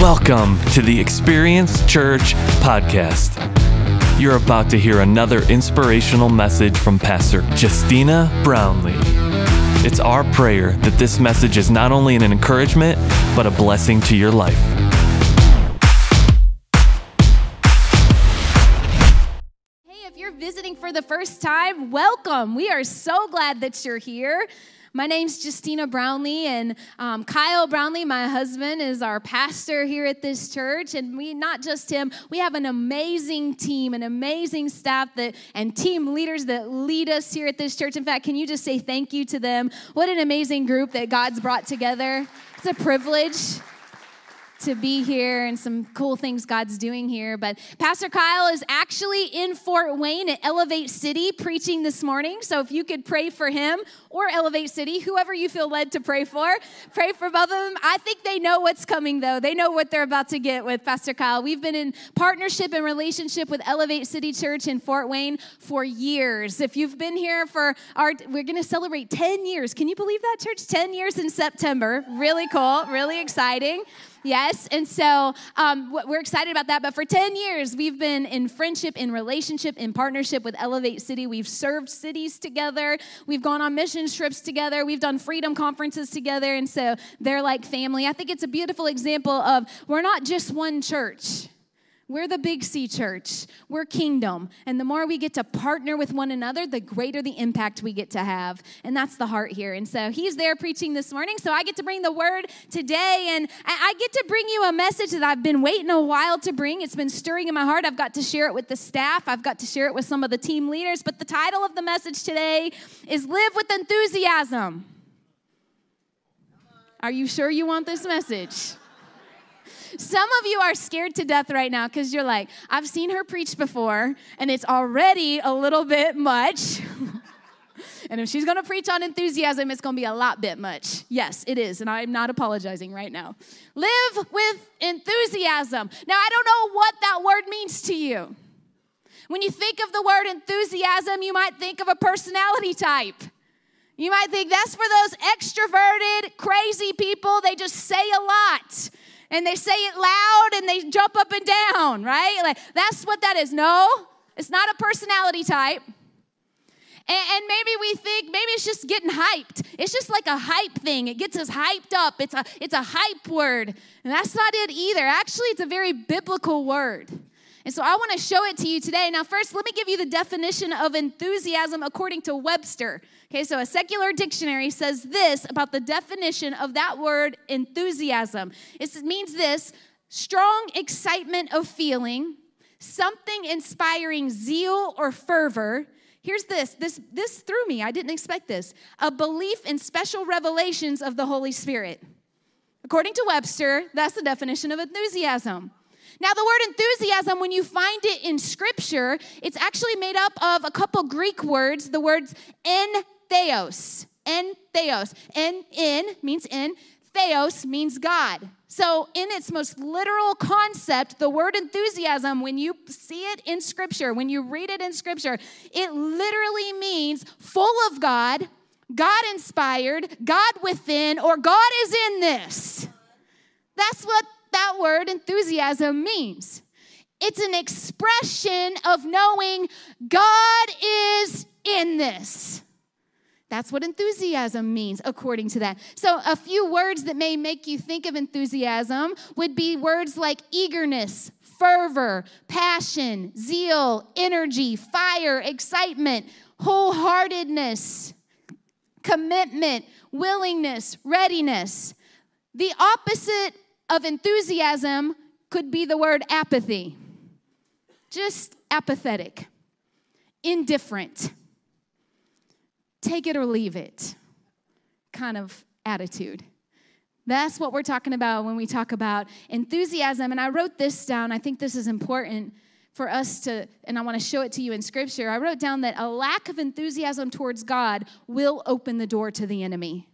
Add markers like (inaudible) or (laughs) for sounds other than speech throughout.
Welcome to the Experience Church podcast. You're about to hear another inspirational message from Pastor Justeina Brownlee. It's our prayer that this message is not only an encouragement, but a blessing to your life. Hey, if you're visiting for the first time, welcome. We are so glad that you're here. My name's Justeina Brownlee, and um, Kyle Brownlee, my husband, is our pastor here at this church. And we, not just him, we have an amazing team, an amazing staff that, and team leaders that lead us here at this church. In fact, can you just say thank you to them? What an amazing group that God's brought together. It's a privilege to be here and some cool things God's doing here. But Pastor Kyle is actually in Fort Wayne at Elevate City preaching this morning. So if you could pray for him or Elevate City, whoever you feel led to pray for, pray for both of them. I think they know what's coming though. They know what they're about to get with Pastor Kyle. We've been in partnership and relationship with Elevate City Church in Fort Wayne for years. If you've been here for our, we're going to celebrate 10 years. Can you believe that, church? 10 years in September. Really cool, really exciting. Yes, and so um, we're excited about that. But for 10 years, we've been in friendship, in relationship, in partnership with Elevate City. We've served cities together, we've gone on mission trips together, we've done freedom conferences together, and so they're like family. I think it's a beautiful example of we're not just one church. We're the Big C church. We're kingdom. And the more we get to partner with one another, the greater the impact we get to have. And that's the heart here. And so he's there preaching this morning. So I get to bring the word today. And I get to bring you a message that I've been waiting a while to bring. It's been stirring in my heart. I've got to share it with the staff, I've got to share it with some of the team leaders. But the title of the message today is Live with Enthusiasm. Are you sure you want this message? Some of you are scared to death right now because you're like, I've seen her preach before, and it's already a little bit much. (laughs) and if she's to preach on enthusiasm, it's to be a lot bit much. Yes, it is, and I'm not apologizing right now. Live with enthusiasm. Now, I don't know what that word means to you. When you think of the word enthusiasm, you might think of a personality type. You might think that's for those extroverted, crazy people. They just say a lot and they say it loud and they jump up and down, right? Like that's what that is. No, it's not a personality type. And, maybe we think maybe it's just getting hyped. It's just like a hype thing. It gets us hyped up. It's a it's a hype word. And that's not it either. Actually, it's a very biblical word. And so I want to show it to you today. Now, first, let me give you the definition of enthusiasm according to Webster. Okay, so a secular dictionary says this about the definition of that word enthusiasm. It means this strong excitement of feeling, something inspiring zeal or fervor. Here's this. This this threw me. I didn't expect this. A belief in special revelations of the Holy Spirit. According to Webster, that's the definition of enthusiasm. Now, the word enthusiasm, when you find it in scripture, it's actually made up of a couple Greek words, the words en theos. En theos. En in means in, theos means God. So, in its most literal concept, the word enthusiasm, when you see it in Scripture, when you read it in Scripture, it literally means full of God, God inspired, God within, or God is in this. That's what that word enthusiasm means. It's an expression of knowing God is in this. That's what enthusiasm means, according to that. So, a few words that may make you think of enthusiasm would be words like eagerness, fervor, passion, zeal, energy, fire, excitement, wholeheartedness, commitment, willingness, readiness. The opposite of enthusiasm could be the word apathy, just apathetic, indifferent take it or leave it kind of attitude. That's what we're talking about when we talk about enthusiasm. And I wrote this down. I think this is important for us to, and I want to show it to you in scripture. I wrote down that a lack of enthusiasm towards God will open the door to the enemy.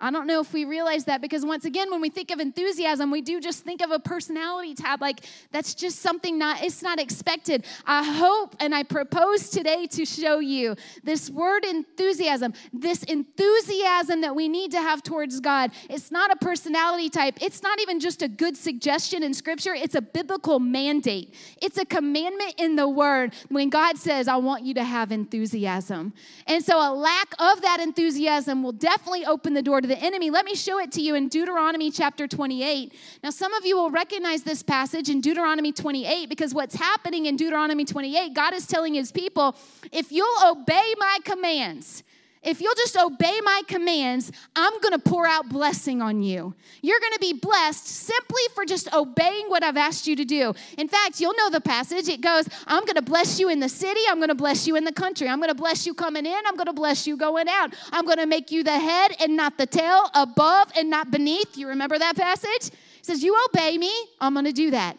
I don't know if we realize that because once again, when we think of enthusiasm, we do just think of a personality type. Like that's just something not, it's not expected. I hope and I propose today to show you this word enthusiasm, this enthusiasm that we need to have towards God. It's not a personality type. It's not even just a good suggestion in scripture. It's a biblical mandate. It's a commandment in the word when God says, I want you to have enthusiasm. And so a lack of that enthusiasm will definitely open the door to the enemy. Let me show it to you in Deuteronomy chapter 28. Now, some of you will recognize this passage in Deuteronomy 28 because what's happening in Deuteronomy 28, God is telling his people, if you'll obey my commands, if you'll just obey my commands, I'm to pour out blessing on you. You're to be blessed simply for just obeying what I've asked you to do. In fact, you'll know the passage. It goes, I'm to bless you in the city. I'm to bless you in the country. I'm to bless you coming in. I'm to bless you going out. I'm to make you the head and not the tail, above and not beneath. You remember that passage? It says, You obey me, I'm to do that.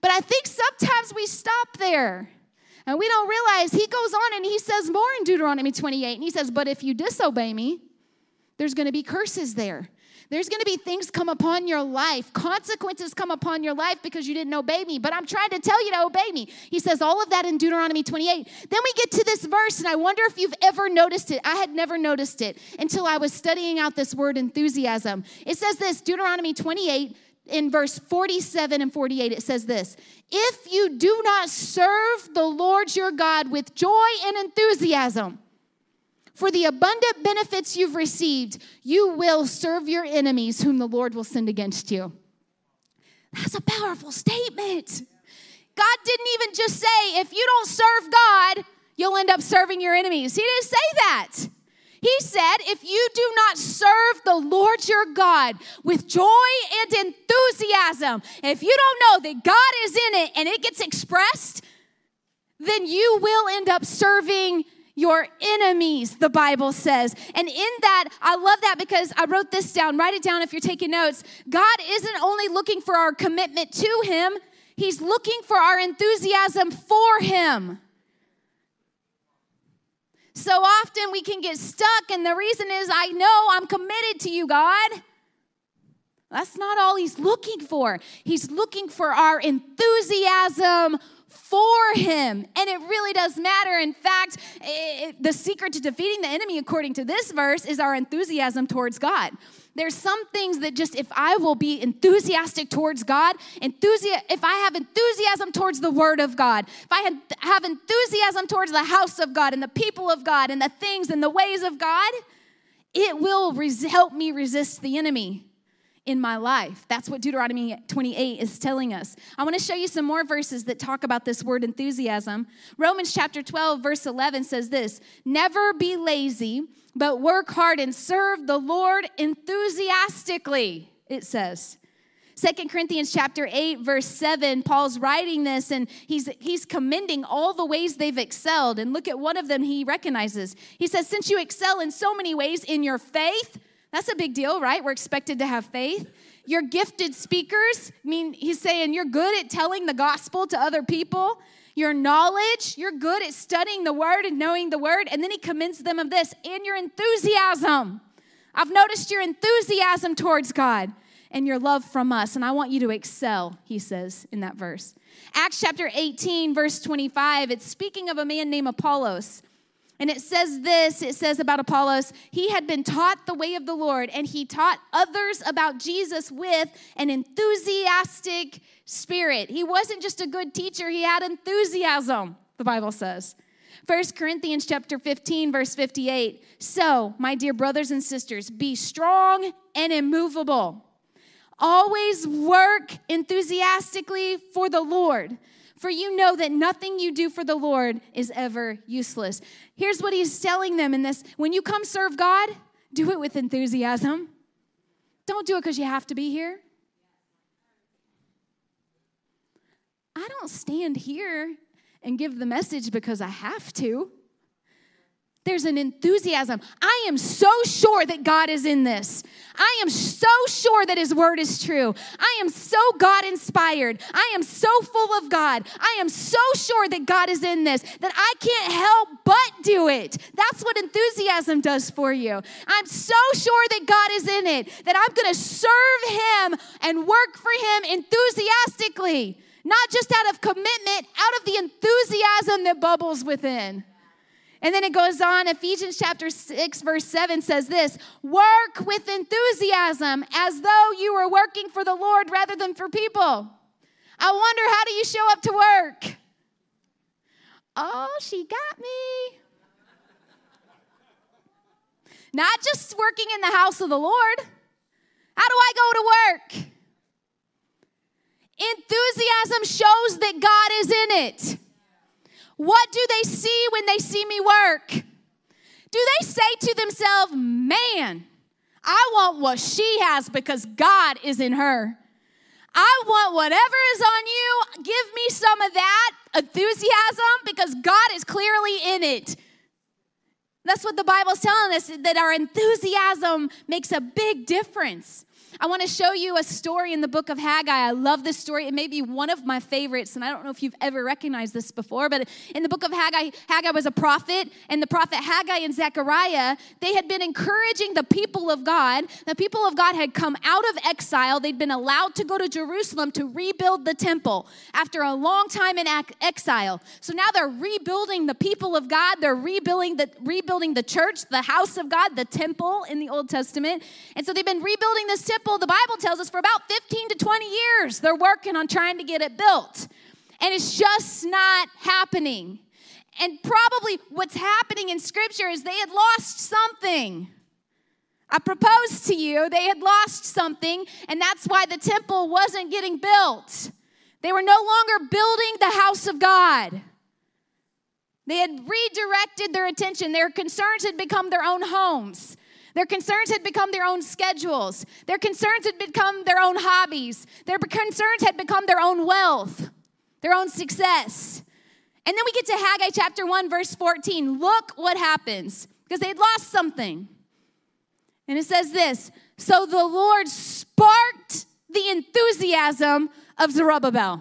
But I think sometimes we stop there. And we don't realize he goes on and he says more in Deuteronomy 28. And he says, But if you disobey me, there's going to be curses there. There's going to be things come upon your life, consequences come upon your life because you didn't obey me. But I'm trying to tell you to obey me. He says all of that in Deuteronomy 28. Then we get to this verse, and I wonder if you've ever noticed it. I had never noticed it until I was studying out this word enthusiasm. It says this Deuteronomy 28, in verse 47 and 48, it says this If you do not serve the Lord your God with joy and enthusiasm, for the abundant benefits you've received, you will serve your enemies, whom the Lord will send against you. That's a powerful statement. God didn't even just say, if you don't serve God, you'll end up serving your enemies. He didn't say that. He said, if you do not serve the Lord your God with joy and enthusiasm, if you don't know that God is in it and it gets expressed, then you will end up serving your enemies, the Bible says. And in that, I love that because I wrote this down. Write it down if you're taking notes. God isn't only looking for our commitment to Him, He's looking for our enthusiasm for Him. So often we can get stuck, and the reason is I know I'm committed to you, God. That's not all he's looking for. He's looking for our enthusiasm for him. And it really does matter. In fact, it, the secret to defeating the enemy, according to this verse, is our enthusiasm towards God. There's some things that just, if I will be enthusiastic towards God, enthusi- if I have enthusiasm towards the Word of God, if I have enthusiasm towards the house of God and the people of God and the things and the ways of God, it will res- help me resist the enemy in my life. That's what Deuteronomy 28 is telling us. I want to show you some more verses that talk about this word enthusiasm. Romans chapter 12, verse 11 says this Never be lazy but work hard and serve the Lord enthusiastically, it says. Second Corinthians chapter 8 verse 7 Paul's writing this and he's he's commending all the ways they've excelled and look at one of them he recognizes. He says since you excel in so many ways in your faith, that's a big deal, right? We're expected to have faith. You're gifted speakers. I mean, he's saying you're good at telling the gospel to other people your knowledge, you're good at studying the word and knowing the word. And then he commends them of this and your enthusiasm. I've noticed your enthusiasm towards God and your love from us. And I want you to excel, he says in that verse. Acts chapter 18, verse 25, it's speaking of a man named Apollos. And it says this it says about Apollos, he had been taught the way of the Lord, and he taught others about Jesus with an enthusiastic spirit. He wasn't just a good teacher, he had enthusiasm, the Bible says. 1 Corinthians chapter 15 verse 58. So, my dear brothers and sisters, be strong and immovable. Always work enthusiastically for the Lord, for you know that nothing you do for the Lord is ever useless. Here's what he's telling them in this when you come serve God, do it with enthusiasm. Don't do it because you have to be here. I don't stand here and give the message because I have to. There's an enthusiasm. I am so sure that God is in this. I am so sure that His word is true. I am so God inspired. I am so full of God. I am so sure that God is in this that I can't help but do it. That's what enthusiasm does for you. I'm so sure that God is in it that I'm going to serve Him and work for Him enthusiastically, not just out of commitment, out of the enthusiasm that bubbles within. And then it goes on, Ephesians chapter 6, verse 7 says this Work with enthusiasm as though you were working for the Lord rather than for people. I wonder, how do you show up to work? Oh, she got me. Not just working in the house of the Lord. How do I go to work? Enthusiasm shows that God is in it. What do they see when they see me work? Do they say to themselves, Man, I want what she has because God is in her? I want whatever is on you. Give me some of that enthusiasm because God is clearly in it. That's what the Bible's telling us that our enthusiasm makes a big difference. I want to show you a story in the book of Haggai. I love this story. It may be one of my favorites, and I don't know if you've ever recognized this before, but in the book of Haggai, Haggai was a prophet, and the prophet Haggai and Zechariah, they had been encouraging the people of God. The people of God had come out of exile. They'd been allowed to go to Jerusalem to rebuild the temple after a long time in exile. So now they're rebuilding the people of God. They're rebuilding the rebuilding the church, the house of God, the temple in the Old Testament. And so they've been rebuilding this temple the Bible tells us, for about 15 to 20 years, they're working on trying to get it built. And it's just not happening. And probably what's happening in Scripture is they had lost something. I proposed to you, they had lost something, and that's why the temple wasn't getting built. They were no longer building the house of God. They had redirected their attention. Their concerns had become their own homes. Their concerns had become their own schedules. Their concerns had become their own hobbies. Their concerns had become their own wealth, their own success. And then we get to Haggai chapter 1, verse 14. Look what happens because they'd lost something. And it says this So the Lord sparked the enthusiasm of Zerubbabel.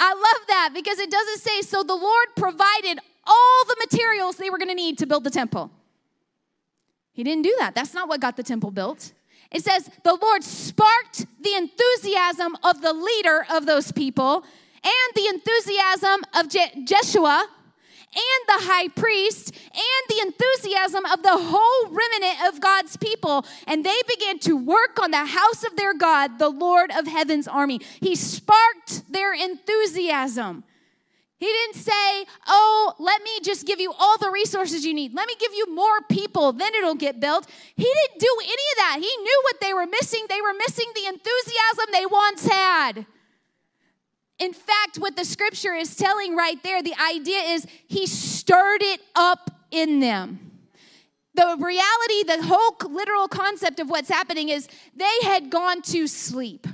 I love that because it doesn't say, so the Lord provided all the materials they were going to need to build the temple. He didn't do that. That's not what got the temple built. It says the Lord sparked the enthusiasm of the leader of those people and the enthusiasm of Je- Jeshua and the high priest and the enthusiasm of the whole remnant of God's people. And they began to work on the house of their God, the Lord of heaven's army. He sparked their enthusiasm. He didn't say, Oh, let me just give you all the resources you need. Let me give you more people, then it'll get built. He didn't do any of that. He knew what they were missing. They were missing the enthusiasm they once had. In fact, what the scripture is telling right there, the idea is he stirred it up in them. The reality, the whole literal concept of what's happening is they had gone to sleep.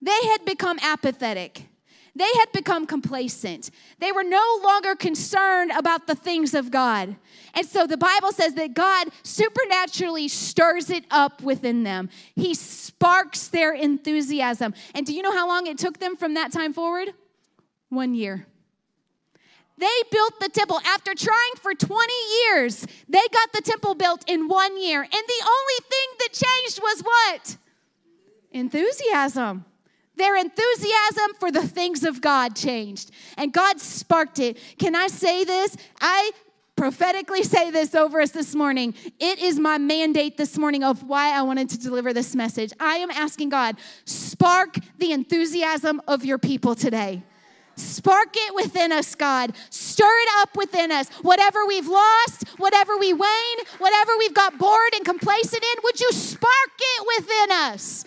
They had become apathetic. They had become complacent. They were no longer concerned about the things of God. And so the Bible says that God supernaturally stirs it up within them. He sparks their enthusiasm. And do you know how long it took them from that time forward? One year. They built the temple after trying for 20 years. They got the temple built in one year. And the only thing that changed was what? Enthusiasm. Their enthusiasm for the things of God changed, and God sparked it. Can I say this? I prophetically say this over us this morning. It is my mandate this morning of why I wanted to deliver this message. I am asking God, spark the enthusiasm of your people today. Spark it within us, God. Stir it up within us. Whatever we've lost, whatever we wane, whatever we've got bored and complacent in, would you spark it within us?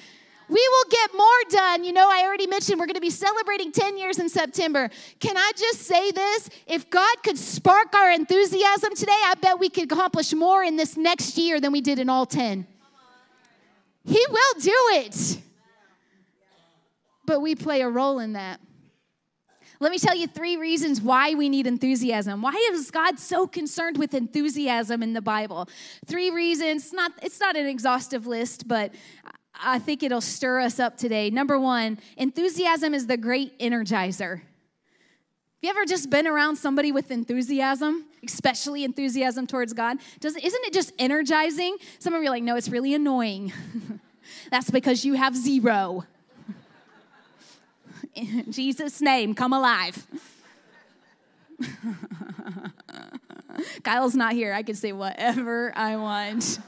We will get more done. You know, I already mentioned we're going to be celebrating 10 years in September. Can I just say this? If God could spark our enthusiasm today, I bet we could accomplish more in this next year than we did in all 10. He will do it. But we play a role in that. Let me tell you three reasons why we need enthusiasm. Why is God so concerned with enthusiasm in the Bible? Three reasons. Not it's not an exhaustive list, but I think it'll stir us up today. Number 1, enthusiasm is the great energizer. Have you ever just been around somebody with enthusiasm, especially enthusiasm towards God? Doesn't, isn't it just energizing? Some of you are like, no, it's really annoying. (laughs) That's because you have zero. In Jesus' name, come alive. (laughs) Kyle's not here. I can say whatever I want.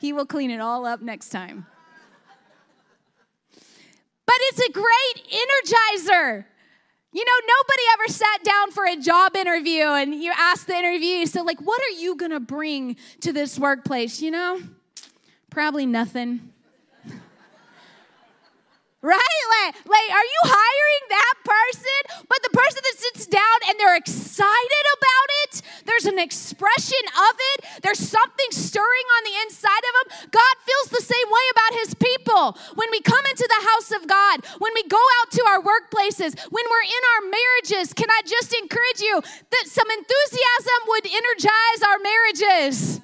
He will clean it all up next time. But it's a great energizer. You know, nobody ever sat down for a job interview and you ask the interviewee, so like, what are you gonna bring to this workplace? You know, probably nothing. Right? Like, like, are you hiring that person? But the person that sits down and they're excited about it, there's an expression of it, there's something stirring on the inside of them. God feels the same way about his people. When we come into the house of God, when we go out to our workplaces, when we're in our marriages, can I just encourage you that some enthusiasm would energize our marriages?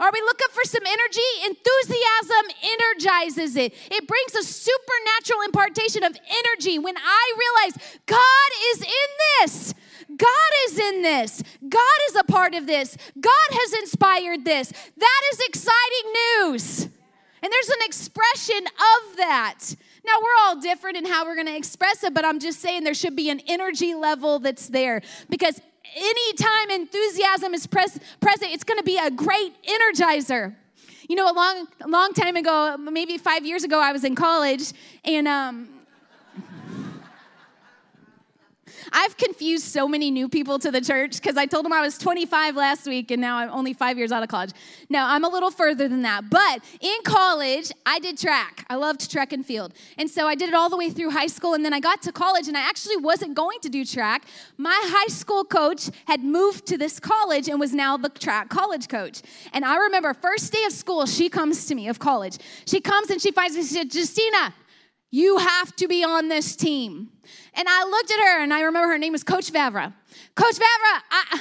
Are we looking for some energy? Enthusiasm energizes it. It brings a supernatural impartation of energy when I realize God is in this. God is in this. God is a part of this. God has inspired this. That is exciting news. And there's an expression of that. Now, we're all different in how we're going to express it, but I'm just saying there should be an energy level that's there because anytime enthusiasm is pres- present, it's going to be a great energizer. You know, a long, long time ago, maybe five years ago, I was in college, and um, I've confused so many new people to the church because I told them I was 25 last week and now I'm only five years out of college. No, I'm a little further than that. But in college, I did track. I loved track and field. And so I did it all the way through high school. And then I got to college and I actually wasn't going to do track. My high school coach had moved to this college and was now the track college coach. And I remember first day of school, she comes to me of college. She comes and she finds me, she said, Justeina, you have to be on this team. And I looked at her and I remember her name was Coach Vavra. Coach Vavra, I,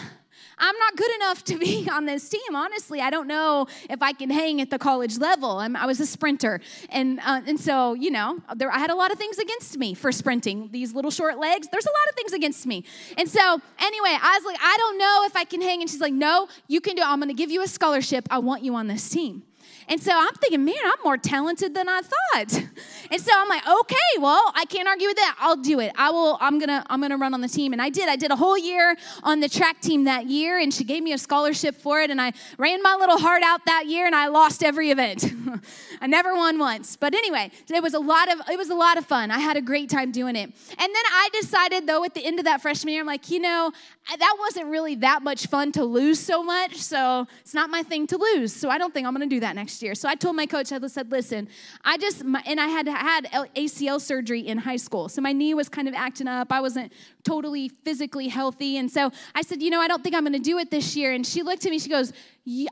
I'm not good enough to be on this team. Honestly, I don't know if I can hang at the college level. I'm, i was a sprinter, and uh, and so you know, there, I had a lot of things against me for sprinting. These little short legs. There's a lot of things against me. And so anyway, I was like, I don't know if I can hang. And she's like, No, you can do. It. I'm going to give you a scholarship. I want you on this team. And so I'm thinking, man, I'm more talented than I thought. (laughs) And so I'm like, okay, well, I can't argue with that. I'll do it. I will, I'm gonna, I'm gonna run on the team. And I did. I did a whole year on the track team that year, and she gave me a scholarship for it. And I ran my little heart out that year, and I lost every event. (laughs) I never won once. But anyway, it was a lot of it was a lot of fun. I had a great time doing it. And then I decided though at the end of that freshman year, I'm like, you know, that wasn't really that much fun to lose so much. So it's not my thing to lose. So I don't think I'm gonna do that next year. So I told my coach, I said, listen, I just, and I had had ACL surgery in high school. So my knee was kind of acting up. I wasn't totally physically healthy. And so I said, you know, I don't think I'm going to do it this year. And she looked at me, she goes,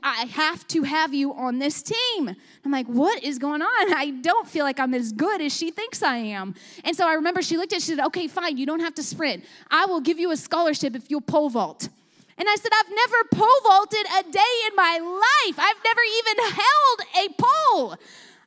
I have to have you on this team. I'm like, what is going on? I don't feel like I'm as good as she thinks I am. And so I remember she looked at, she said, okay, fine, you don't have to sprint. I will give you a scholarship if you'll pole vault. And I said, I've never pole vaulted a day in my life. I've never even held a pole.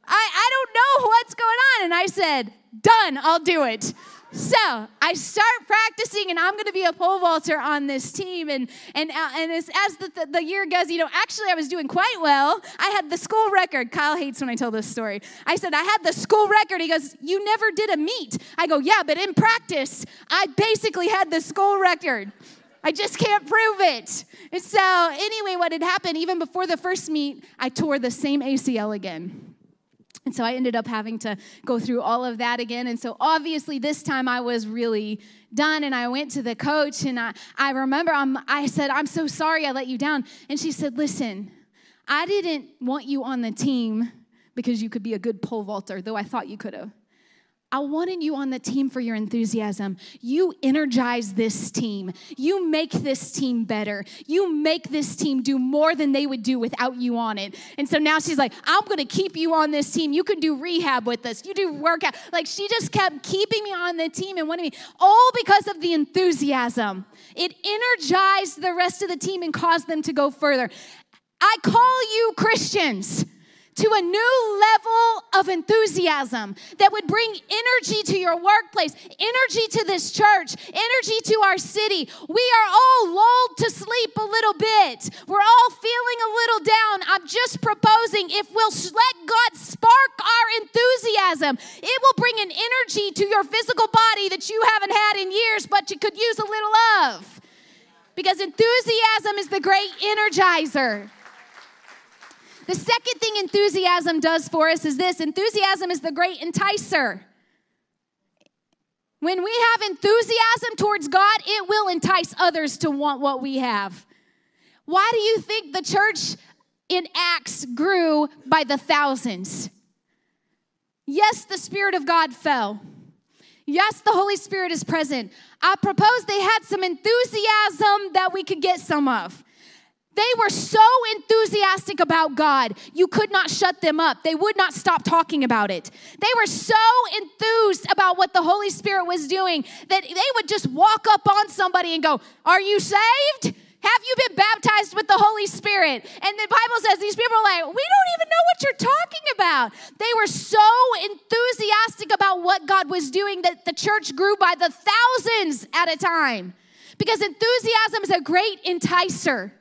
I, I don't know what's going on. And I said, done, I'll do it. So I start practicing, and I'm going to be a pole vaulter on this team. And and uh, and as, as the, the, the, year goes, you know, actually I was doing quite well. I had the school record. Kyle hates when I tell this story. I said I had the school record. He goes, "You never did a meet." I go, "Yeah, but in practice, I basically had the school record." I just can't prove it. And so, anyway, what had happened, even before the first meet, I tore the same ACL again. And so I ended up having to go through all of that again. And so obviously, this time I was really done. And I went to the coach and I, I remember I'm, I said, I'm so sorry I let you down. And she said, Listen, I didn't want you on the team because you could be a good pole vaulter, though I thought you could have. I wanted you on the team for your enthusiasm. You energize this team. You make this team better. You make this team do more than they would do without you on it. And so now she's like, I'm going to keep you on this team. You can do rehab with us. You do workout. Like she just kept keeping me on the team and wanting me, all because of the enthusiasm. It energized the rest of the team and caused them to go further. I call you Christians to a new level of enthusiasm that would bring energy to your workplace, energy to this church, energy to our city. We are all lulled to sleep a little bit. We're all feeling a little down. I'm just proposing if we'll let God spark our enthusiasm, it will bring an energy to your physical body that you haven't had in years, but you could use a little of. Because enthusiasm is the great energizer. The second thing enthusiasm does for us is this enthusiasm is the great enticer. When we have enthusiasm towards God, it will entice others to want what we have. Why do you think the church in Acts grew by the thousands? Yes, the Spirit of God fell. Yes, the Holy Spirit is present. I propose they had some enthusiasm that we could get some of. They were so enthusiastic about God, you could not shut them up. They would not stop talking about it. They were so enthused about what the Holy Spirit was doing that they would just walk up on somebody and go, Are you saved? Have you been baptized with the Holy Spirit? And the Bible says these people are like, We don't even know what you're talking about. They were so enthusiastic about what God was doing that the church grew by the thousands at a time. Because enthusiasm is a great enticer.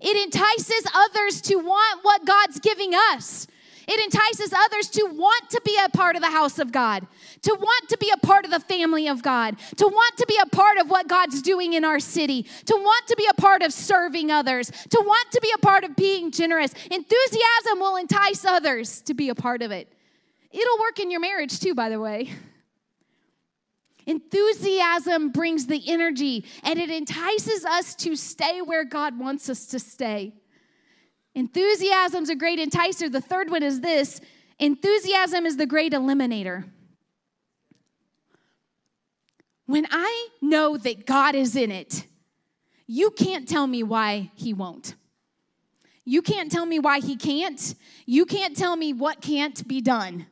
It entices others to want what God's giving us. It entices others to want to be a part of the house of God, to want to be a part of the family of God, to want to be a part of what God's doing in our city, to want to be a part of serving others, to want to be a part of being generous. Enthusiasm will entice others to be a part of it. It'll work in your marriage too, by the way. (laughs) Enthusiasm brings the energy and it entices us to stay where God wants us to stay. Enthusiasm's a great enticer. The third one is this enthusiasm is the great eliminator. When I know that God is in it, you can't tell me why He won't. You can't tell me why He can't. You can't tell me what can't be done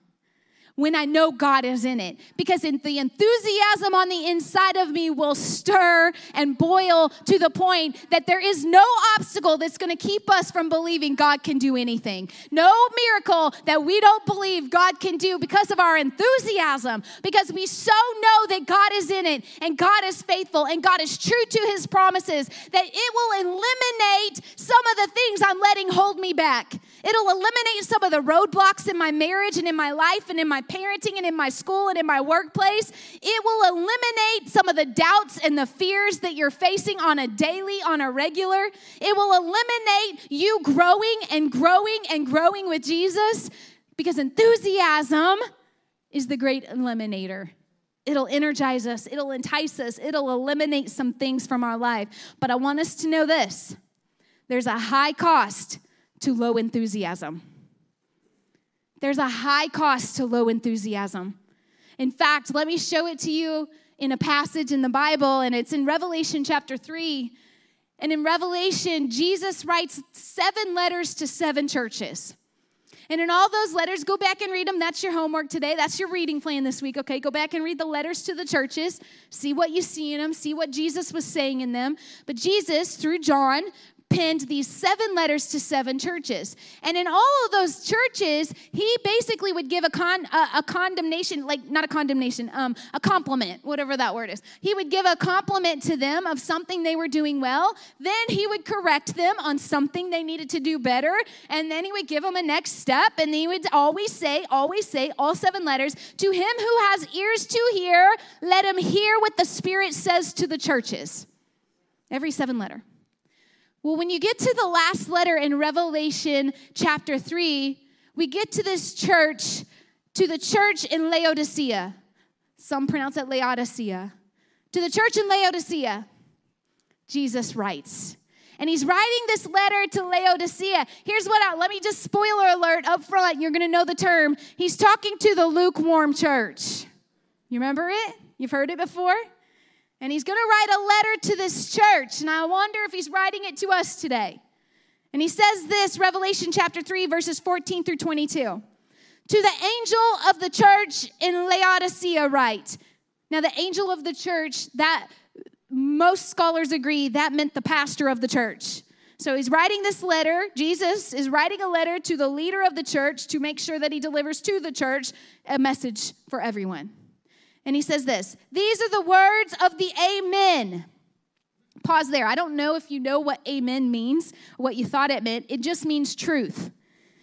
when I know God is in it. Because in the enthusiasm on the inside of me will stir and boil to the point that there is no obstacle that's going to keep us from believing God can do anything. No miracle that we don't believe God can do because of our enthusiasm, because we so know that God is in it and God is faithful and God is true to his promises that it will eliminate some of the things I'm letting hold me back. It'll eliminate some of the roadblocks in my marriage and in my life and in my parenting and in my school and in my workplace. It will eliminate some of the doubts and the fears that you're facing on a daily, on a regular. It will eliminate you growing and growing and growing with Jesus because enthusiasm is the great eliminator. It'll energize us, it'll entice us, it'll eliminate some things from our life. But I want us to know this there's a high cost to low enthusiasm. There's a high cost to low enthusiasm. In fact, let me show it to you in a passage in the Bible, and it's in Revelation chapter 3. And in Revelation, Jesus writes seven letters to seven churches. And in all those letters, go back and read them. That's your homework today. That's your reading plan this week, okay? Go back and read the letters to the churches. See what you see in them. See what Jesus was saying in them. But Jesus, through John, penned these seven letters to seven churches. And in all of those churches, he basically would give a, con, a, a condemnation, like not a condemnation, um, a compliment, whatever that word is. He would give a compliment to them of something they were doing well. Then he would correct them on something they needed to do better. And then he would give them a next step. And he would always say, always say, all seven letters, to him who has ears to hear, let him hear what the Spirit says to the churches. Every seven letter. Well, when you get to the last letter in Revelation chapter 3, we get to this church, to the church in Laodicea. Some pronounce it Laodicea. To the church in Laodicea, Jesus writes. And he's writing this letter to Laodicea. Here's what I, let me just spoiler alert up front. You're going to know the term. He's talking to the lukewarm church. You remember it? You've heard it before? And he's going to write a letter to this church, and I wonder if he's writing it to us today. And he says this, Revelation chapter 3, verses 14 through 22. To the angel of the church in Laodicea, write. Now, the angel of the church, that most scholars agree that meant the pastor of the church. So he's writing this letter. Jesus is writing a letter to the leader of the church to make sure that he delivers to the church a message for everyone. And he says this These are the words of the Amen. Pause there. I don't know if you know what amen means, what you thought it meant. It just means truth.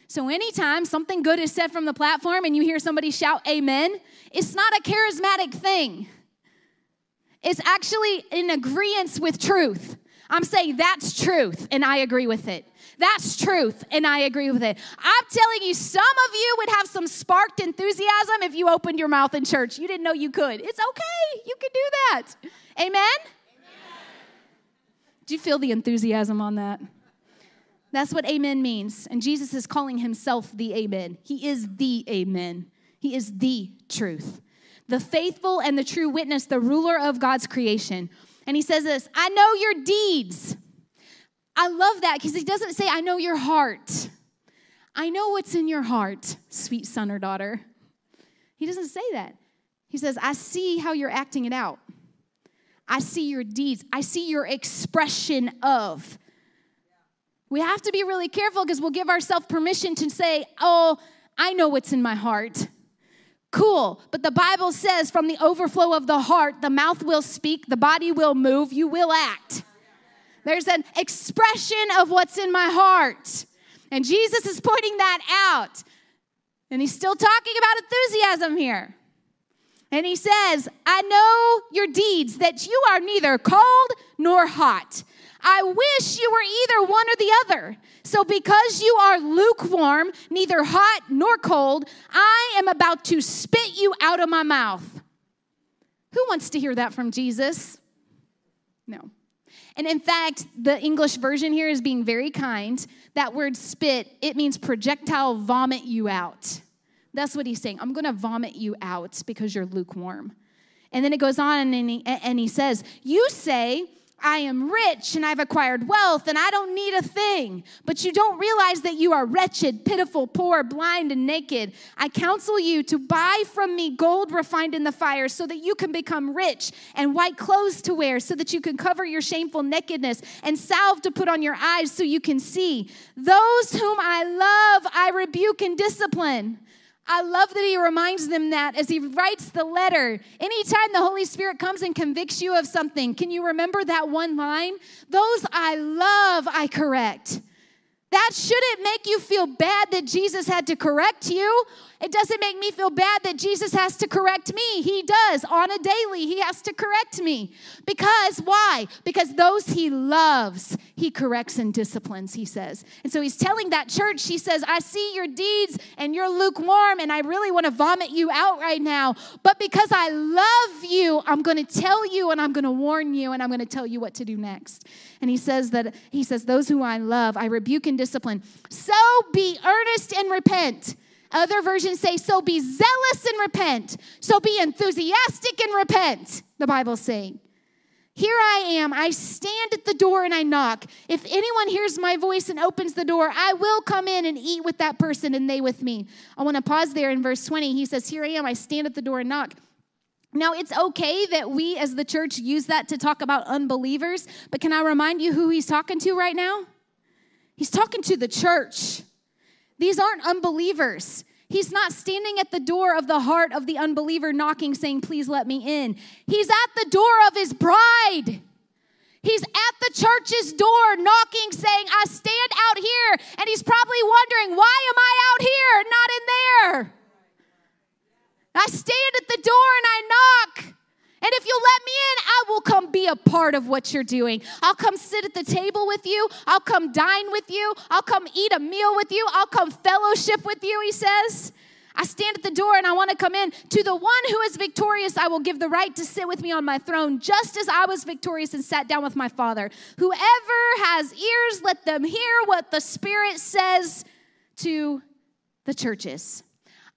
So, anytime something good is said from the platform and you hear somebody shout amen, it's not a charismatic thing. It's actually in agreement with truth. I'm saying that's truth, and I agree with it. That's truth, and I agree with it. I'm telling you, some of you would have some sparked enthusiasm if you opened your mouth in church. You didn't know you could. It's okay, you can do that. Amen? Amen. Do you feel the enthusiasm on that? That's what amen means. And Jesus is calling himself the amen. He is the amen. He is the truth. The faithful and the true witness, the ruler of God's creation. And he says this I know your deeds. I love that because he doesn't say, I know your heart. I know what's in your heart, sweet son or daughter. He doesn't say that. He says, I see how you're acting it out. I see your deeds. I see your expression of. We have to be really careful because we'll give ourselves permission to say, Oh, I know what's in my heart. Cool. But the Bible says, from the overflow of the heart, the mouth will speak, the body will move, you will act. There's an expression of what's in my heart. And Jesus is pointing that out. And he's still talking about enthusiasm here. And he says, I know your deeds, that you are neither cold nor hot. I wish you were either one or the other. So, because you are lukewarm, neither hot nor cold, I am about to spit you out of my mouth. Who wants to hear that from Jesus? No. And in fact, the English version here is being very kind. That word spit, it means projectile vomit you out. That's what he's saying. I'm going to vomit you out because you're lukewarm. And then it goes on and he, and he says, You say, I am rich and I've acquired wealth and I don't need a thing. But you don't realize that you are wretched, pitiful, poor, blind, and naked. I counsel you to buy from me gold refined in the fire so that you can become rich, and white clothes to wear so that you can cover your shameful nakedness, and salve to put on your eyes so you can see. Those whom I love, I rebuke and discipline. I love that he reminds them that as he writes the letter. Anytime the Holy Spirit comes and convicts you of something, can you remember that one line? Those I love, I correct. That shouldn't make you feel bad that Jesus had to correct you. It doesn't make me feel bad that Jesus has to correct me. He does on a daily. He has to correct me. Because why? Because those he loves, he corrects and disciplines, he says. And so he's telling that church, he says, I see your deeds and you're lukewarm and I really want to vomit you out right now. But because I love you, I'm going to tell you and I'm going to warn you and I'm going to tell you what to do next. And he says that, he says, those who I love, I rebuke and discipline. So be earnest and repent. Other versions say, so be zealous and repent. So be enthusiastic and repent, the Bible's saying. Here I am. I stand at the door and I knock. If anyone hears my voice and opens the door, I will come in and eat with that person and they with me. I want to pause there in verse 20. He says, Here I am. I stand at the door and knock. Now, it's okay that we as the church use that to talk about unbelievers, but can I remind you who he's talking to right now? He's talking to the church. These aren't unbelievers. He's not standing at the door of the heart of the unbeliever knocking, saying, Please let me in. He's at the door of his bride. He's at the church's door knocking, saying, I stand out here. And he's probably wondering, Why am I out here, not in there? I stand at the door and I knock. And if you'll let me in, I will come be a part of what you're doing. I'll come sit at the table with you. I'll come dine with you. I'll come eat a meal with you. I'll come fellowship with you, he says. I stand at the door and I want to come in. To the one who is victorious, I will give the right to sit with me on my throne, just as I was victorious and sat down with my Father. Whoever has ears, let them hear what the Spirit says to the churches.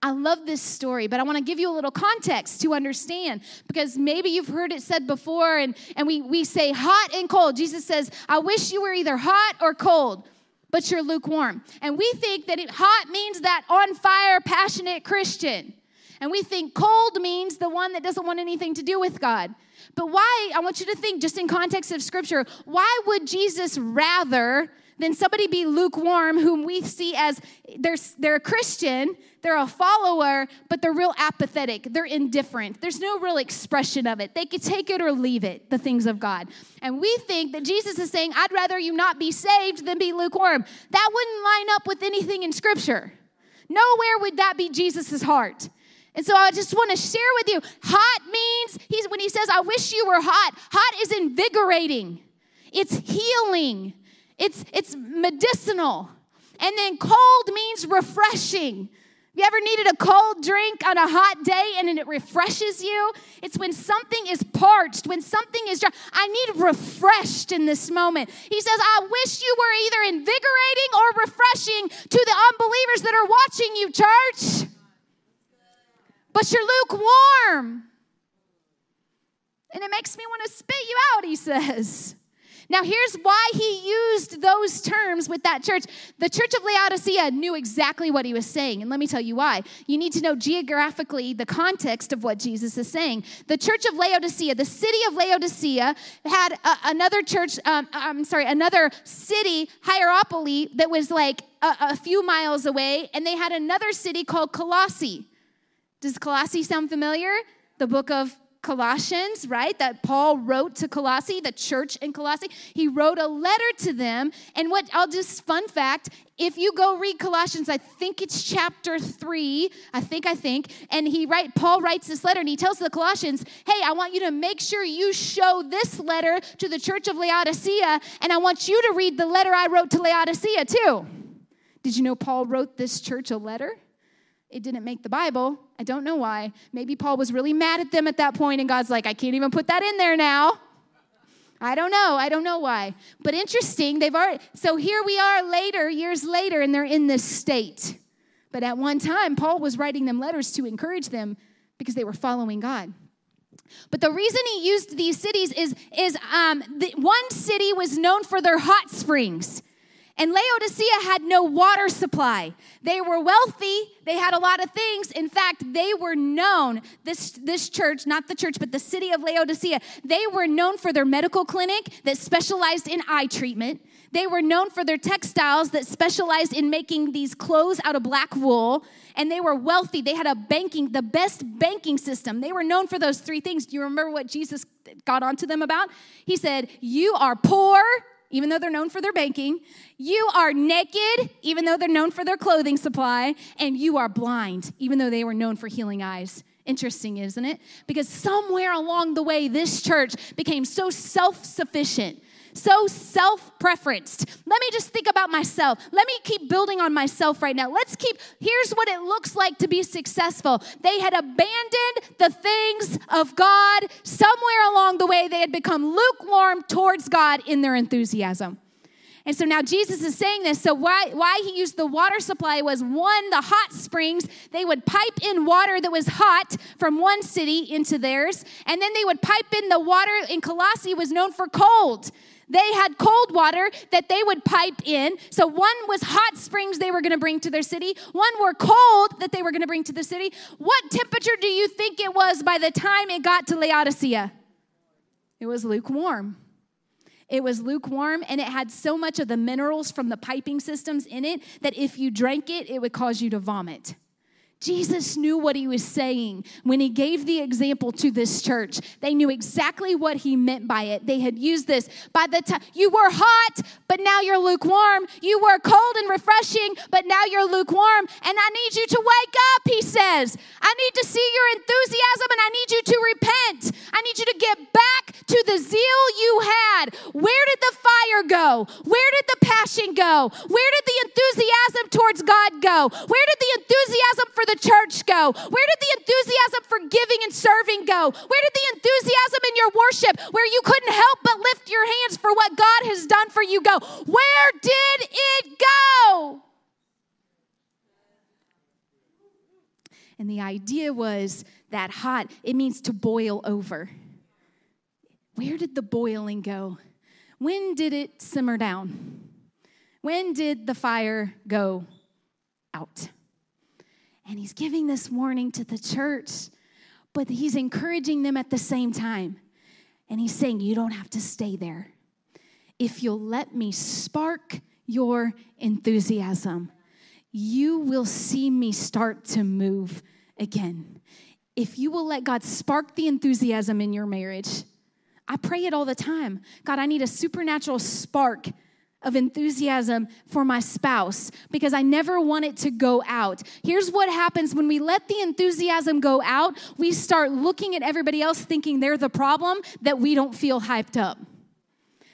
I love this story, but I want to give you a little context to understand because maybe you've heard it said before, and, and we, we say hot and cold. Jesus says, I wish you were either hot or cold, but you're lukewarm. And we think that it, hot means that on fire, passionate Christian. And we think cold means the one that doesn't want anything to do with God. But why, I want you to think just in context of scripture, why would Jesus rather than somebody be lukewarm whom we see as they're, they're a Christian, they're a follower, but they're real apathetic. They're indifferent. There's no real expression of it. They could take it or leave it, the things of God. And we think that Jesus is saying, I'd rather you not be saved than be lukewarm. That wouldn't line up with anything in Scripture. Nowhere would that be Jesus' heart. And so I just want to share with you hot means, he's, when he says, I wish you were hot, hot is invigorating, it's healing, it's, it's medicinal. And then cold means refreshing. You ever needed a cold drink on a hot day and it refreshes you? It's when something is parched, when something is dry. I need refreshed in this moment. He says, I wish you were either invigorating or refreshing to the unbelievers that are watching you, church. But you're lukewarm. And it makes me want to spit you out, he says. Now, here's why he used those terms with that church. The church of Laodicea knew exactly what he was saying. And let me tell you why. You need to know geographically the context of what Jesus is saying. The church of Laodicea, the city of Laodicea, had a, another church, um, I'm sorry, another city, Hierapolis, that was like a, a few miles away. And they had another city called Colossae. Does Colossae sound familiar? The book of Colossians, right? That Paul wrote to Colossae, the church in Colossae. He wrote a letter to them. And what I'll just, fun fact, if you go read Colossians, I think it's chapter three, I think, I think, and he write, Paul writes this letter and he tells the Colossians, hey, I want you to make sure you show this letter to the church of Laodicea, and I want you to read the letter I wrote to Laodicea too. Did you know Paul wrote this church a letter? It didn't make the Bible. I don't know why. Maybe Paul was really mad at them at that point, and God's like, I can't even put that in there now. I don't know. I don't know why. But interesting, they've already, so here we are later, years later, and they're in this state. But at one time, Paul was writing them letters to encourage them because they were following God. But the reason he used these cities is, is um, the, one city was known for their hot springs. And Laodicea had no water supply. They were wealthy, they had a lot of things. In fact, they were known, this, this church, not the church, but the city of Laodicea, they were known for their medical clinic that specialized in eye treatment. They were known for their textiles that specialized in making these clothes out of black wool. And they were wealthy. They had a banking, the best banking system. They were known for those three things. Do you remember what Jesus got onto them about? He said, You are poor even though they're known for their banking. You are naked, even though they're known for their clothing supply. And you are blind, even though they were known for healing eyes. Interesting, isn't it? Because somewhere along the way, this church became so self sufficient so self preferenced. Let me just think about myself. Let me keep building on myself right now. Let's keep, here's what it looks like to be successful. They had abandoned the things of God. Somewhere along the way, they had become lukewarm towards God in their enthusiasm. And so now Jesus is saying this. So why, why he used the water supply was one, the hot springs. They would pipe in water that was hot from one city into theirs. And then they would pipe in the water in Colossae was known for cold. They had cold water that they would pipe in. So one was hot springs they were going to bring to their city, one were cold that they were going to bring to the city. What temperature do you think it was by the time it got to Laodicea? It was lukewarm. It was lukewarm and it had so much of the minerals from the piping systems in it that if you drank it, it would cause you to vomit. Jesus knew what he was saying when he gave the example to this church. They knew exactly what he meant by it. They had used this by the time you were hot, but now you're lukewarm. You were cold and refreshing, but now you're lukewarm. And I need you to wake up, he says. I need to see your enthusiasm and I need you to repent. I need you to get back to the zeal you had. Where did the fire go? Where did the passion go? Where did the enthusiasm towards God go? Where did the enthusiasm for the church go? Where did the enthusiasm for giving and serving go? Where did the enthusiasm in your worship, where you couldn't help but lift your hands for what God has done for you, go? Where did it go? And the idea was that hot, it means to boil over. Where did the boiling go? When did it simmer down? When did the fire go out? And he's giving this warning to the church, but he's encouraging them at the same time. And he's saying, You don't have to stay there. If you'll let me spark your enthusiasm, you will see me start to move again. If you will let God spark the enthusiasm in your marriage, I pray it all the time. God, I need a supernatural spark of enthusiasm for my spouse because I never want it to go out. Here's what happens when we let the enthusiasm go out, we start looking at everybody else thinking they're the problem that we don't feel hyped up.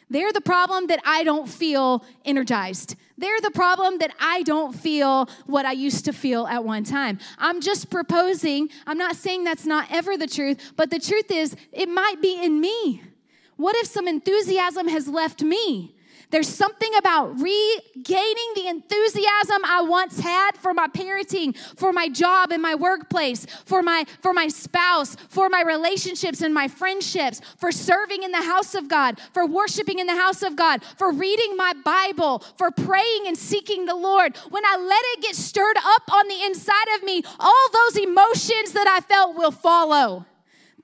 They're the problem that I don't feel energized. They're the problem that I don't feel what I used to feel at one time. I'm just proposing, I'm not saying that's not ever the truth, but the truth is, it might be in me. What if some enthusiasm has left me? There's something about regaining the enthusiasm I once had for my parenting, for my job and my workplace, for my for my spouse, for my relationships and my friendships, for serving in the house of God, for worshiping in the house of God, for reading my Bible, for praying and seeking the Lord. When I let it get stirred up on the inside of me, all those emotions that I felt will follow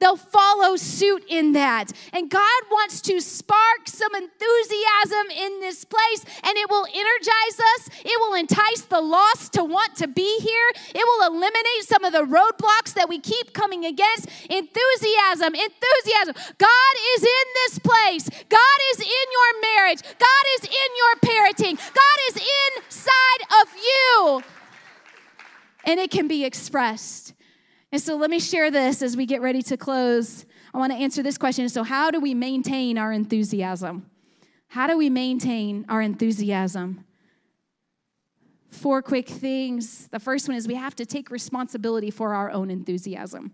they'll follow suit in that. And God wants to spark some enthusiasm in this place, and it will energize us. It will entice the lost to want to be here. It will eliminate some of the roadblocks that we keep coming against. Enthusiasm, enthusiasm. God is in this place. God is in your marriage. God is in your parenting. God is inside of you. And it can be expressed. And so let me share this as we get ready to close. I want to answer this question. So, how do we maintain our enthusiasm? How do we maintain our enthusiasm? Four quick things. The first one is we have to take responsibility for our own enthusiasm.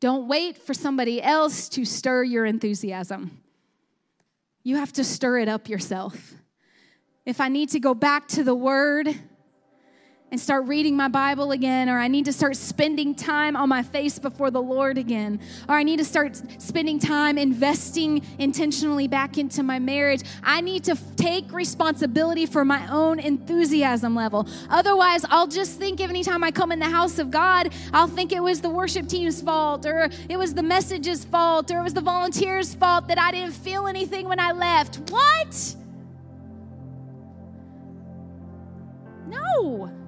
Don't wait for somebody else to stir your enthusiasm. You have to stir it up yourself. If I need to go back to the word, and start reading my Bible again, or I need to start spending time on my face before the Lord again, or I need to start spending time investing intentionally back into my marriage. I need to take responsibility for my own enthusiasm level. Otherwise, I'll just think anytime I come in the house of God, I'll think it was the worship team's fault, or it was the message's fault, or it was the volunteers' fault that I didn't feel anything when I left. What? No.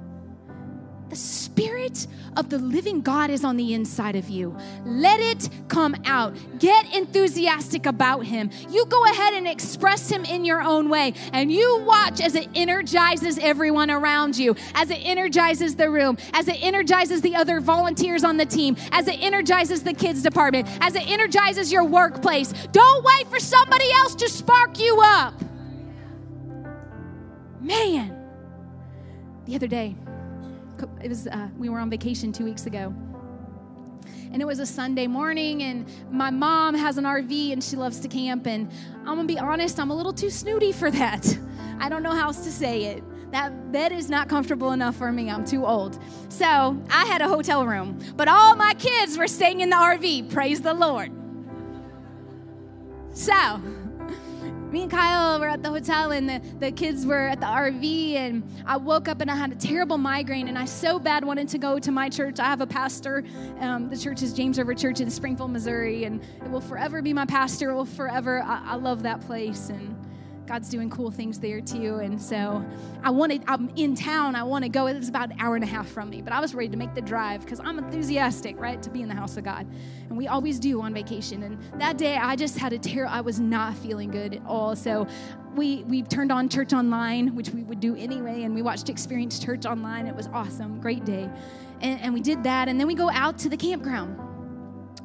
The Spirit of the living God is on the inside of you. Let it come out. Get enthusiastic about Him. You go ahead and express Him in your own way, and you watch as it energizes everyone around you, as it energizes the room, as it energizes the other volunteers on the team, as it energizes the kids' department, as it energizes your workplace. Don't wait for somebody else to spark you up. Man, the other day, it was uh, we were on vacation two weeks ago and it was a Sunday morning, and my mom has an RV and she loves to camp. And I'm gonna be honest, I'm a little too snooty for that. (laughs) I don't know how else to say it. That bed is not comfortable enough for me. I'm too old. So I had a hotel room, but all my kids were staying in the RV. Praise the Lord. So me and Kyle were at the hotel and the, the kids were at the RV and I woke up and I had a terrible migraine and I so bad wanted to go to my church. I have a pastor. Um, the church is James River Church in Springfield, Missouri, and it will forever be my pastor. It will forever. I, I love that place and God's doing cool things there too. And so I wanted, I'm in town, I want to go. It was about an hour and a half from me, but I was ready to make the drive because I'm enthusiastic, right, to be in the house of God. And we always do on vacation. And that day I just had a terror, I was not feeling good at all. So we, we turned on church online, which we would do anyway, and we watched Experience Church online. It was awesome, great day. And, and we did that. And then we go out to the campground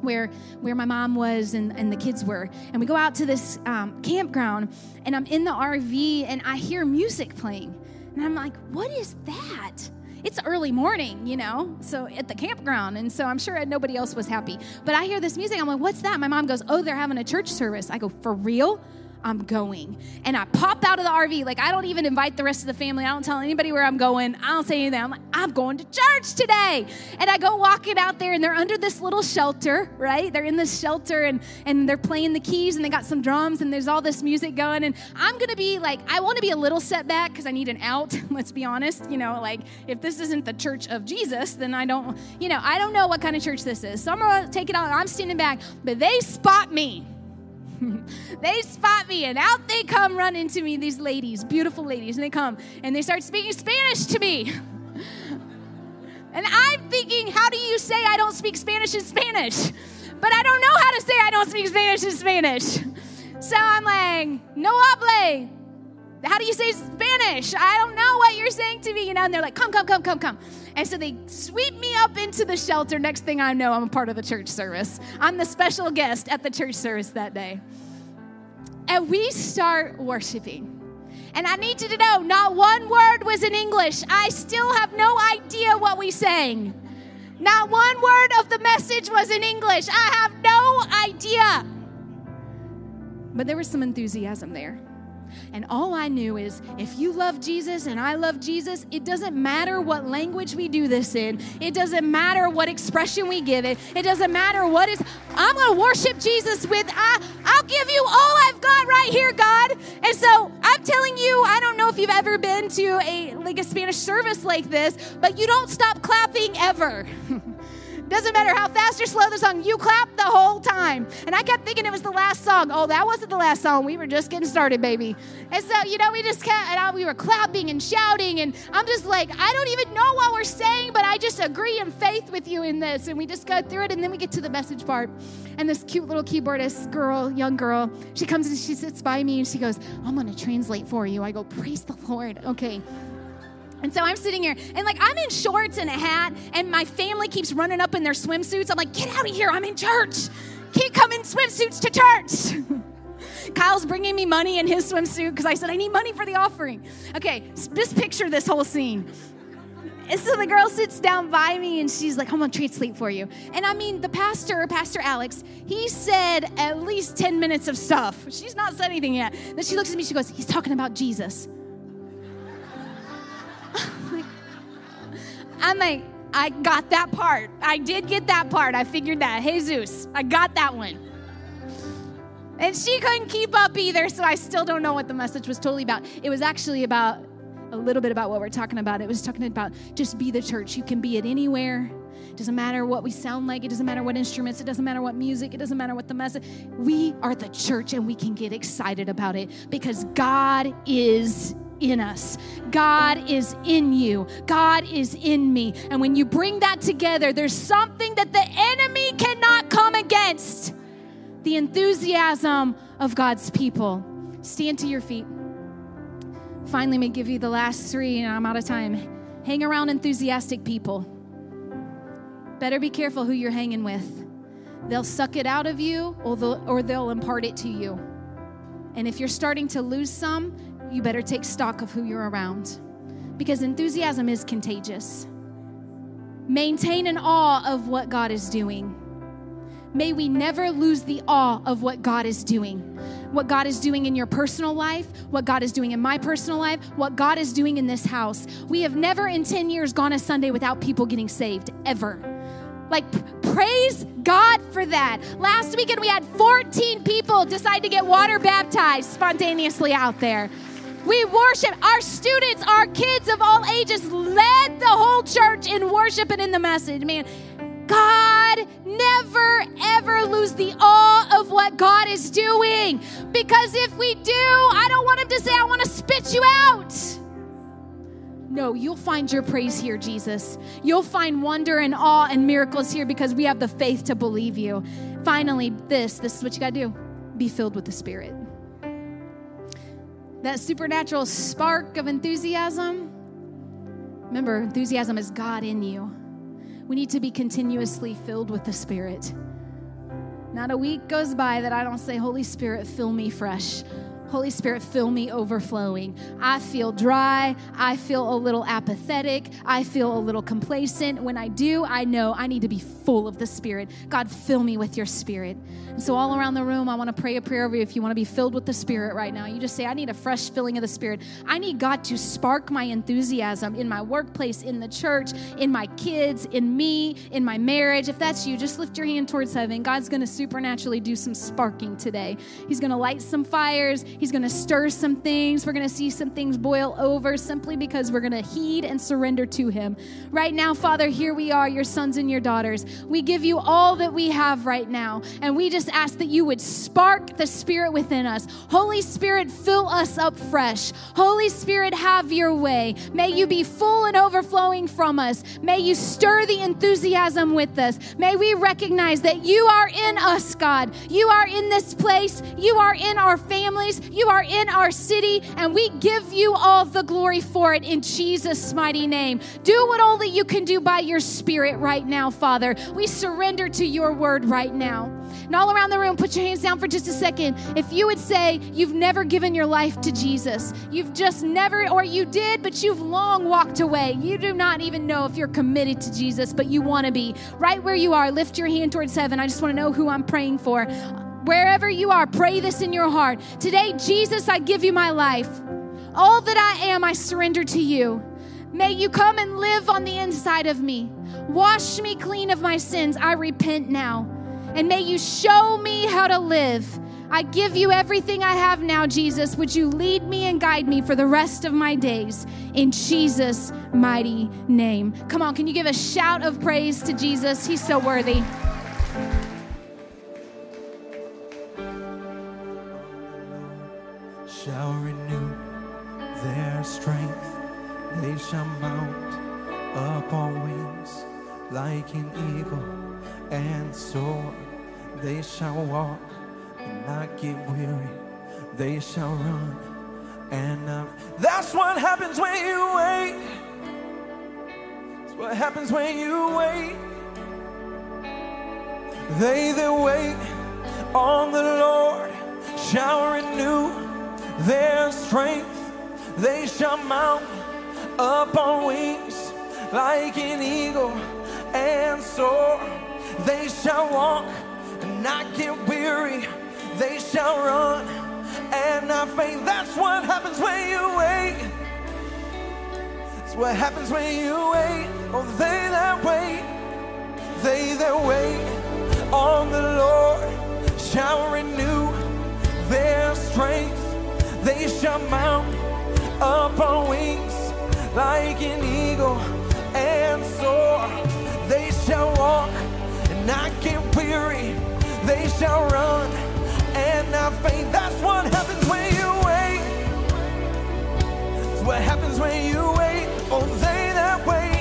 where where my mom was and, and the kids were and we go out to this um, campground and i'm in the rv and i hear music playing and i'm like what is that it's early morning, you know, so at the campground. And so I'm sure nobody else was happy. But I hear this music. I'm like, what's that? My mom goes, oh, they're having a church service. I go, for real? I'm going. And I pop out of the RV. Like, I don't even invite the rest of the family. I don't tell anybody where I'm going. I don't say anything. I'm like, I'm going to church today. And I go walking out there, and they're under this little shelter, right? They're in this shelter, and, and they're playing the keys, and they got some drums, and there's all this music going. And I'm going to be like, I want to be a little setback because I need an out. (laughs) Let's be honest. You know, like, if this isn't the church of Jesus, then I don't, you know, I don't know what kind of church this is. So I'm going to take it out. I'm standing back, but they spot me (laughs) they spot me and out they come running to me, these ladies, beautiful ladies, and they come and they start speaking Spanish to me. and I'm thinking, how do you say I don't speak Spanish in Spanish? But I don't know how to say I don't speak Spanish in Spanish. So I'm like, no hable. How do you say Spanish? I don't know what you're saying to me, you know? And they're like, come, come, come, come, come. And so they sweep me up into the shelter. Next thing I know, I'm a part of the church service. I'm the special guest at the church service that day. And we start worshiping. And I need you to know, not one word was in English. I still have no idea what we sang. Not one word of the message was in English. I have no idea. But there was some enthusiasm there. And all I knew is if you love Jesus and I love Jesus, it doesn't matter what language we do this in, it doesn't matter what expression we give it, it doesn't matter what is. I'm going to worship Jesus with, I, I'll give you all I've got right here, God. And so I'm telling you, I don't know if you've ever been to a like a Spanish service like this, but you don't stop clapping ever. (laughs) Doesn't matter how fast or slow the song, you clap the whole time. And I kept thinking it was the last song. Oh, that wasn't the last song. We were just getting started, baby. And so, you know, we just kept, and I, we were clapping and shouting. And I'm just like, I don't even know what we're saying, but I just agree in faith with you in this. And we just go through it. And then we get to the message part. And this cute little keyboardist girl, young girl, she comes and she sits by me and she goes, I'm going to translate for you. I go, Praise the Lord. Okay. And so I'm sitting here, and like I'm in shorts and a hat, and my family keeps running up in their swimsuits. I'm like, get out of here, I'm in church. Keep coming in swimsuits to church. (laughs) Kyle's bringing me money in his swimsuit because I said, I need money for the offering. Okay, just picture this whole scene. And so the girl sits down by me and she's like, I'm gonna treat sleep for you. And I mean, the pastor, Pastor Alex, he said at least 10 minutes of stuff. She's not said anything yet. Then she looks at me, she goes, He's talking about Jesus. I'm like, I got that part. I did get that part. I figured that. Jesus, I got that one. And she couldn't keep up either, so I still don't know what the message was totally about. It was actually about a little bit about what we're talking about. It was talking about just be the church. You can be it anywhere. It doesn't matter what we sound like. It doesn't matter what instruments. It doesn't matter what music. It doesn't matter what the message. We are the church and we can get excited about it because God is in us. God is in you. God is in me. And when you bring that together, there's something that the enemy cannot come against the enthusiasm of God's people. Stand to your feet. Finally, may give you the last three, and I'm out of time. Hang around enthusiastic people. Better be careful who you're hanging with. They'll suck it out of you, or they'll, or they'll impart it to you. And if you're starting to lose some, you better take stock of who you're around because enthusiasm is contagious. Maintain an awe of what God is doing. May we never lose the awe of what God is doing. What God is doing in your personal life, what God is doing in my personal life, what God is doing in this house. We have never in 10 years gone a Sunday without people getting saved, ever. Like, praise God for that. Last weekend, we had 14 people decide to get water baptized spontaneously out there. We worship. Our students, our kids of all ages led the whole church in worship and in the message. Man, God never ever lose the awe of what God is doing. Because if we do, I don't want Him to say, I want to spit you out. No, you'll find your praise here, Jesus. You'll find wonder and awe and miracles here because we have the faith to believe you. Finally, this this is what you got to do be filled with the Spirit that supernatural spark of enthusiasm. Remember, enthusiasm is God in you. We need to be continuously filled with the Spirit. Not a week goes by that I don't say, Holy Spirit, fill me fresh. Holy Spirit, fill me overflowing. I feel dry. I feel a little apathetic. I feel a little complacent. When I do, I know I need to be full of the Spirit. God, fill me with your Spirit. And so, all around the room, I want to pray a prayer over you. If you want to be filled with the Spirit right now, you just say, I need a fresh filling of the Spirit. I need God to spark my enthusiasm in my workplace, in the church, in my kids, in me, in my marriage. If that's you, just lift your hand towards heaven. God's going to supernaturally do some sparking today. He's going to light some fires. He's going to stir some things. We're going to see some things boil over simply because we're going to heed and surrender to Him. Right now, Father, here we are, your sons and your daughters. We give you all that we have right now. And we just ask that you would spark the Spirit within us. Holy Spirit, fill us up fresh. Holy Spirit, have your way. May you be full and overflowing from us. May you stir the enthusiasm with us. May we recognize that you are in us, God. You are in this place. You are in our families. You are in our city, and we give you all the glory for it in Jesus' mighty name. Do what only you can do by your Spirit right now, Father. We surrender to your word right now. And all around the room, put your hands down for just a second. If you would say you've never given your life to Jesus, you've just never, or you did, but you've long walked away. You do not even know if you're committed to Jesus, but you want to be. Right where you are, lift your hand towards heaven. I just want to know who I'm praying for. Wherever you are, pray this in your heart. Today, Jesus, I give you my life. All that I am, I surrender to you. May you come and live on the inside of me. Wash me clean of my sins. I repent now. And may you show me how to live. I give you everything I have now, Jesus. Would you lead me and guide me for the rest of my days? In Jesus' mighty name. Come on, can you give a shout of praise to Jesus? He's so worthy. Shall renew their strength. They shall mount up on wings like an eagle and soar. They shall walk and not get weary. They shall run and not. That's what happens when you wait. That's what happens when you wait. They that wait on the Lord shall renew their strength. They shall mount up on wings like an eagle and soar. They shall walk and not get weary. They shall run and not faint. That's what happens when you wait. That's what happens when you wait. Oh, they that wait, they that wait on the Lord shall renew their strength. They shall mount up on wings like an eagle and soar. They shall walk and not get weary. They shall run and not faint. That's what happens when you wait. What happens when you wait. Oh, they that wait,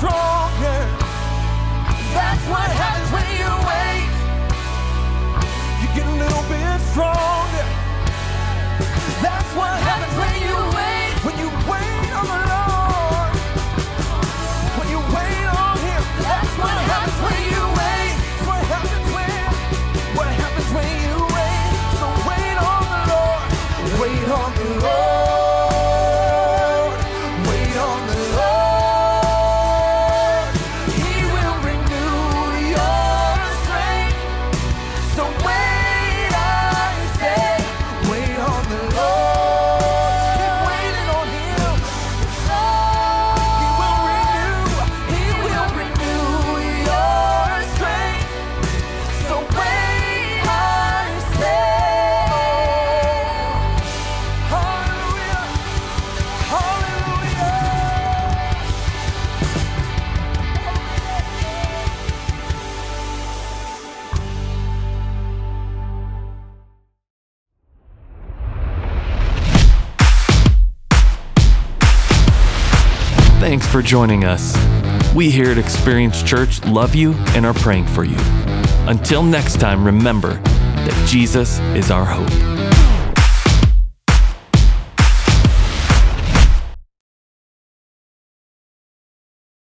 stronger. That's what happens when you wait. You get a little bit stronger. That's what happens when you for joining us. We here at Experience Church love you and are praying for you. Until next time, remember that Jesus is our hope.